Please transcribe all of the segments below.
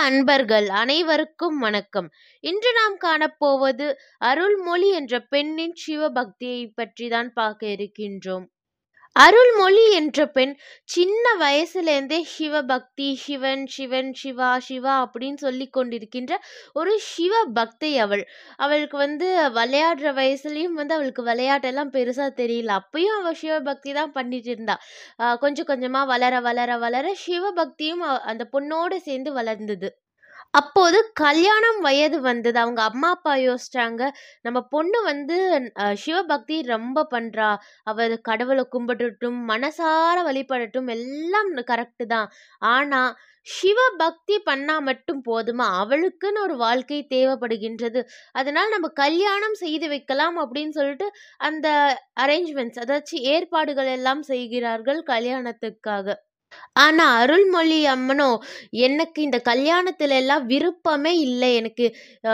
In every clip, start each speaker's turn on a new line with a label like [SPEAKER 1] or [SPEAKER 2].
[SPEAKER 1] அன்பர்கள் அனைவருக்கும் வணக்கம். இன்று நாம் காணப்போவது அருள்மொழி என்ற பெண்ணின் சிவபக்தியை பற்றி தான் பார்க்க இருக்கின்றோம். அருள்மொழி என்ற பெண் சின்ன வயசுலேருந்தே சிவபக்தி, சிவன், சிவன், சிவா, சிவா அப்படின்னு சொல்லி கொண்டிருக்கின்ற ஒரு சிவபக்தை அவள். அவளுக்கு வந்து விளையாடுற வயசுலேயும் வந்து அவளுக்கு விளையாட்டெல்லாம் பெருசாக தெரியல. அப்பயும் அவள் சிவபக்தி தான் பண்ணிட்டு இருந்தா. கொஞ்சம் கொஞ்சமாக வளர, வளர, வளர சிவபக்தியும் அந்த பொண்ணோடு சேர்ந்து வளர்ந்தது. அப்போது கல்யாணம் வயது வந்தது. அவங்க அம்மா, அப்பா யோசிச்சாங்க, நம்ம பொண்ணு வந்து அ சிவபக்தி ரொம்ப பண்றா. அவ கடவுளை கும்பிடட்டும், மனசார வழிபடட்டும் எல்லாம் கரெக்ட்டு தான். ஆனா, சிவபக்தி பண்ணா மட்டும் போதுமா? அவளுக்குன்னு ஒரு வாழ்க்கை தேவைப்படுகின்றது. அதனால நம்ம கல்யாணம் செய்து வைக்கலாம் அப்படின்னு சொல்லிட்டு அந்த அரேஞ்ச்மெண்ட்ஸ் அதாச்சு ஏற்பாடுகள் எல்லாம் செய்கிறார்கள் கல்யாணத்துக்காக. ஆனா, அருள்மொழி அம்மனோ, எனக்கு இந்த கல்யாணத்துல எல்லாம் விருப்பமே இல்லை எனக்கு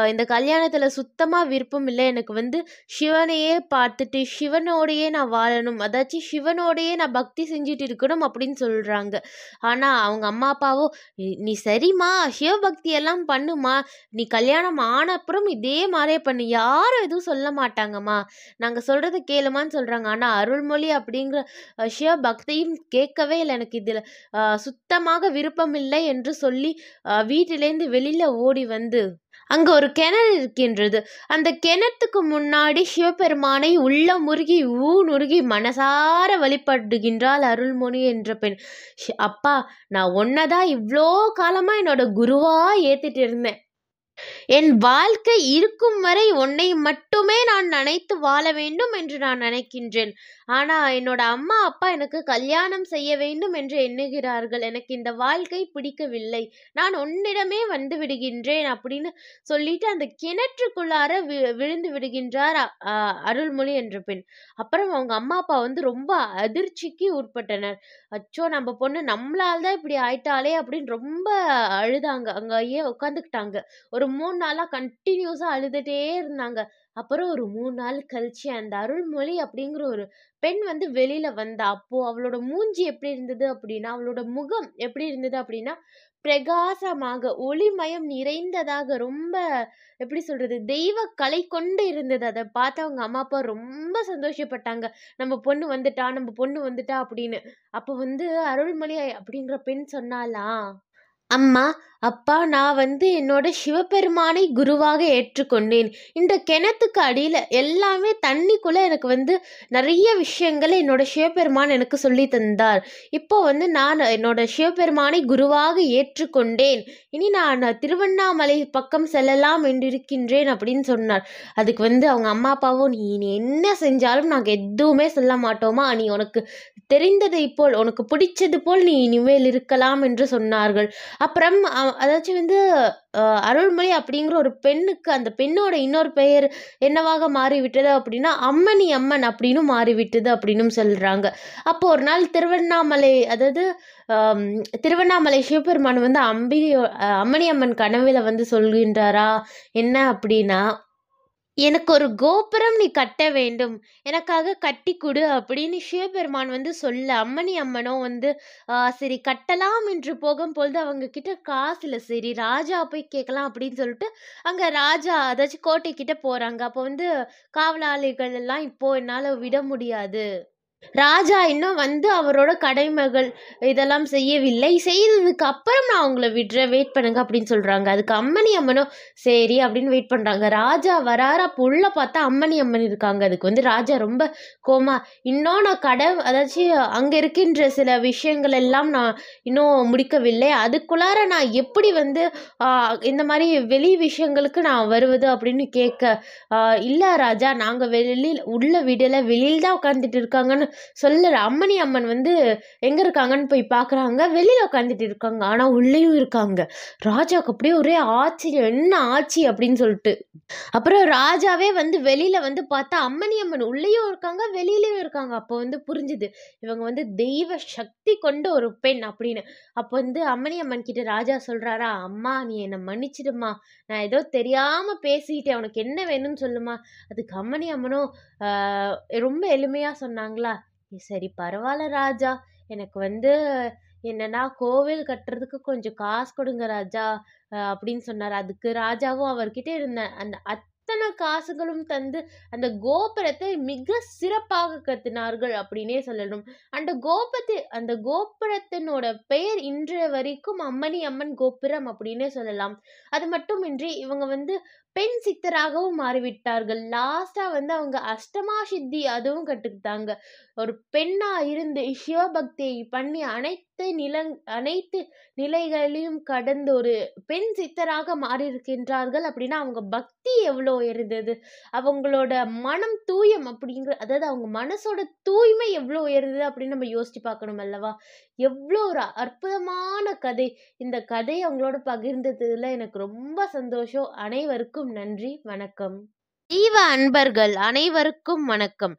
[SPEAKER 1] இந்த கல்யாணத்துல சுத்தமா விருப்பம் இல்லை எனக்கு வந்து சிவனையே பார்த்துட்டு, சிவனோடையே நான் வாழணும். அதாச்சும் சிவனோடையே நான் பக்தி செஞ்சுட்டு இருக்கணும் அப்படின்னு சொல்றாங்க. ஆனா, அவங்க அம்மா, அப்பாவோ, "நீ சரிம்மா, சிவபக்தி எல்லாம் பண்ணும்மா. நீ கல்யாணம் ஆன அப்புறம் இதே மாதிரியே பண்ணு. யாரும் எதுவும் சொல்ல மாட்டாங்கம்மா. நாங்க சொல்றத கேளுமான்னு" சொல்றாங்க. ஆனா, அருள்மொழி அப்படிங்கிற அ சிவபக்தியும் கேட்கவே இல்லை எனக்கு இதுல சுத்தமாக விருப்பமில்லை என்று சொல்லி வீட்டிலேருந்து வெளியில ஓடி வந்து, அங்க ஒரு கிணறு இருக்கின்றது. அந்த கிணத்துக்கு முன்னாடி சிவபெருமானை உள்ள முருகி ஊ நுருகி மனசார வழிபடுகின்றாள் அருள்மொழி என்ற பெண். "அப்பா, நான் ஒன்னதான் இவ்வளோ காலமா என்னோட குருவா ஏத்துட்டு இருந்தேன். என் வாழ்க்கை இருக்கும் வரை உன்னை மட்டுமே நான் நினைத்து வாழ வேண்டும் என்று நான் நினைக்கின்றேன். ஆனா, என்னோட அம்மா, அப்பா எனக்கு கல்யாணம் செய்ய வேண்டும் என்று எண்ணுகிறார்கள். எனக்கு இந்த வாழ்க்கை பிடிக்கவில்லை. நான் உன்னிடமே வந்து விடுகின்றேன்" அப்படின்னு சொல்லிட்டு அந்த கிணற்றுக்குள்ளார வி விழுந்து விடுகின்றார் அருள்மொழி என்ற பெண். அப்புறம் அவங்க அம்மா, அப்பா வந்து ரொம்ப அதிர்ச்சிக்கு உட்பட்டனர். "அச்சோ! நம்ம பொண்ணு நம்மளால தான் இப்படி ஆயிட்டாலே அப்படின்னு ரொம்ப அழுதாங்க. அங்கேயே உட்காந்துக்கிட்டாங்க. ஒரு மூணு நாளாக கண்டினியூஸாக அழுதுட்டே இருந்தாங்க. அப்புறம் ஒரு மூணு நாள் கழிச்சு அந்த அருள்மொழி அப்படிங்கிற ஒரு பெண் வந்து வெளியில வந்தா. அப்போ அவளோட மூஞ்சி எப்படி இருந்தது அப்படின்னா, அவளோட முகம் எப்படி இருந்தது அப்படின்னா, பிரகாசமாக, ஒளிமயம் நிறைந்ததாக ரொம்ப எப்படி சொல்றது? தெய்வ கலை கொண்டு இருந்தது. அதை பார்த்து அவங்க அம்மா, அப்பா ரொம்ப சந்தோஷப்பட்டாங்க. "நம்ம பொண்ணு வந்துட்டா, நம்ம பொண்ணு வந்துட்டா" அப்படின்னு. அப்போ வந்து அருள்மொழி அப்படிங்கிற பெண் சொன்னாலாம் "அம்மா, அப்பா நான் வந்து என்னோட சிவபெருமானை குருவாக ஏற்றுக்கொண்டேன். இந்த கிணத்துக்கு அடியில் எல்லாமே தண்ணிக்குள்ளே எனக்கு வந்து நிறைய விஷயங்களை என்னோட சிவபெருமான் எனக்கு சொல்லி தந்தார். இப்போ வந்து நான் என்னோட சிவபெருமானை குருவாக ஏற்றுக்கொண்டேன். இனி நான் திருவண்ணாமலை பக்கம் செல்லலாம் என்றிருக்கின்றேன்" அப்படின்னு சொன்னார். அதுக்கு வந்து அவங்க அம்மா, அப்பாவும், "நீ நீ என்ன செஞ்சாலும் நாங்கள் எதுவுமே சொல்ல மாட்டோமா நீ உனக்கு தெரிந்ததை போல், உனக்கு பிடிச்சது போல் நீ இனிமேல் இருக்கலாம்" என்று சொன்னார்கள். அப்புறம் அதாச்சும் வந்து அருள்மொழி அப்படிங்கிற ஒரு பெண்ணுக்கு அந்த பெண்ணோட இன்னொரு பெயர் என்னவாக மாறிவிட்டது அப்படின்னா, அம்மணி அம்மன் அப்படின்னு மாறிவிட்டது அப்படின்னும் சொல்கிறாங்க அப்போ ஒரு நாள் திருவண்ணாமலை அதாவது திருவண்ணாமலை சிவபெருமான் வந்து அம்பிகையோ அம்மணி அம்மன் கனவில் வந்து சொல்கின்றாரா, என்ன அப்படின்னா, "எனக்கு ஒரு கோபுரம் நீ கட்ட வேண்டும். எனக்காக கட்டி கொடு அப்படின்னு சிவபெருமான் வந்து சொல்ல, அம்மணி அம்மனோ வந்து சரி கட்டலாம் என்று போகும்பொழுது அவங்க கிட்ட காசு சரி ராஜா போய் கேட்கலாம் அப்படின்னு சொல்லிட்டு, அங்கே ராஜா அதாச்சும் கோட்டை கிட்ட போகிறாங்க அப்போ வந்து காவலாளிகள் எல்லாம், "இப்போ என்னால் விட முடியாது. ராஜா இன்னும் வந்து அவரோட கடமைகள் இதெல்லாம் செய்யவில்லை. செய்ததுக்கு அப்புறம் நான் உங்களை விடுறேன். வெயிட் பண்ணுங்க" அப்படின்னு சொல்றாங்க. அதுக்கு அம்மணி அம்மனும் சரி அப்படின்னு வெயிட் பண்றாங்க. ராஜா வராரு. அப்போ பார்த்தா அம்மணி அம்மன் இருக்காங்க. அதுக்கு வந்து ராஜா ரொம்ப கோமா "இன்னும் நான் கடை அதாச்சு அங்க இருக்கின்ற சில விஷயங்கள் எல்லாம் நான் இன்னும் முடிக்கவில்லை. அதுக்குள்ளார நான் எப்படி வந்து இந்த மாதிரி வெளி விஷயங்களுக்கு நான் வருவது" அப்படின்னு கேட்க, இல்லை "இல்ல ராஜா, நாங்க வெளியில் உள்ள விடல. வெளியில் தான் உட்காந்துட்டு இருக்காங்கன்னு" சொல்ல அம்மணி அம்மன் வந்து எங்க இருக்காங்கன்னு போய் பார்க்குறாங்க. வெளியில உட்கார்ந்துட்டு இருக்காங்க. ஆனா உள்ளேயும் இருக்காங்க. ராஜாவுக்கு அப்படியே ஒரே ஆச்சரியம். "என்ன ஆச்சு?" அப்படின்னு சொல்லிட்டு. அப்புறம் ராஜாவே வந்து வெளியில் வந்து பார்த்தா அம்மணி அம்மன் உள்ளேயும் இருக்காங்க, வெளியிலையும் இருக்காங்க. அப்போ வந்து புரிஞ்சுது. இவங்க வந்து தெய்வ சக்தி கொண்ட ஒரு பெண் அப்படின்னு. அப்போ வந்து அம்மணி அம்மன் கிட்ட ராஜா சொல்றாரா, "அம்மா நீ என்னை மன்னிச்சிடுமா நான் ஏதோ தெரியாம பேசிட்டேன். உனக்கு என்ன வேணும்னு சொல்லுமா அதுக்கு அம்மணி அம்மனும் ரொம்ப எளிமையா சொன்னாங்களா, "சரி பரவாயில்ல ராஜா. எனக்கு வந்து என்னன்னா கோவில் கட்டுறதுக்கு கொஞ்சம் காசு கொடுங்க ராஜா அஹ் அப்படின்னு சொன்னார். அதுக்கு ராஜாவும் அவர்கிட்ட இருந்த அந்த அத்தனை காசுகளும் தந்து அந்த கோபுரத்தை மிக சிறப்பாக கத்தினார்கள் அப்படின்னே சொல்லணும். அந்த கோபத்தை அந்த கோபுரத்தினோட பெயர் இன்றைய வரைக்கும் அம்மணி அம்மன் கோபுரம் அப்படின்னே சொல்லலாம். அது மட்டுமின்றி இவங்க வந்து பெண் சித்தராகவும் மாறிவிட்டார்கள். லாஸ்டா வந்து அவங்க அஷ்டமா சித்தி அதுவும் கற்றுக்கிட்டாங்க. ஒரு பெண்ணா இருந்து சிவபக்தியை பண்ணி அனைத்து நில அனைத்து நிலைகளையும் கடந்து ஒரு பெண் சித்தராக மாறியிருக்கின்றார்கள் அப்படின்னா அவங்க பக்தி எவ்வளோ உயர்ந்தது? அவங்களோட மனம் தூயம் அப்படிங்கிற அதாவது அவங்க மனசோட தூய்மை எவ்வளோ உயர்ந்தது அப்படின்னு நம்ம யோசிச்சு பார்க்கணும் அல்லவா? எவ்வளோ ஒரு அற்புதமான கதை. இந்த கதையை அவங்களோட பகிர்ந்ததுல எனக்கு ரொம்ப சந்தோஷம். அனைவருக்கும் அனைவருக்கும் நன்றி வணக்கம். ஜீவ அன்பர்கள் அனைவருக்கும் வணக்கம்.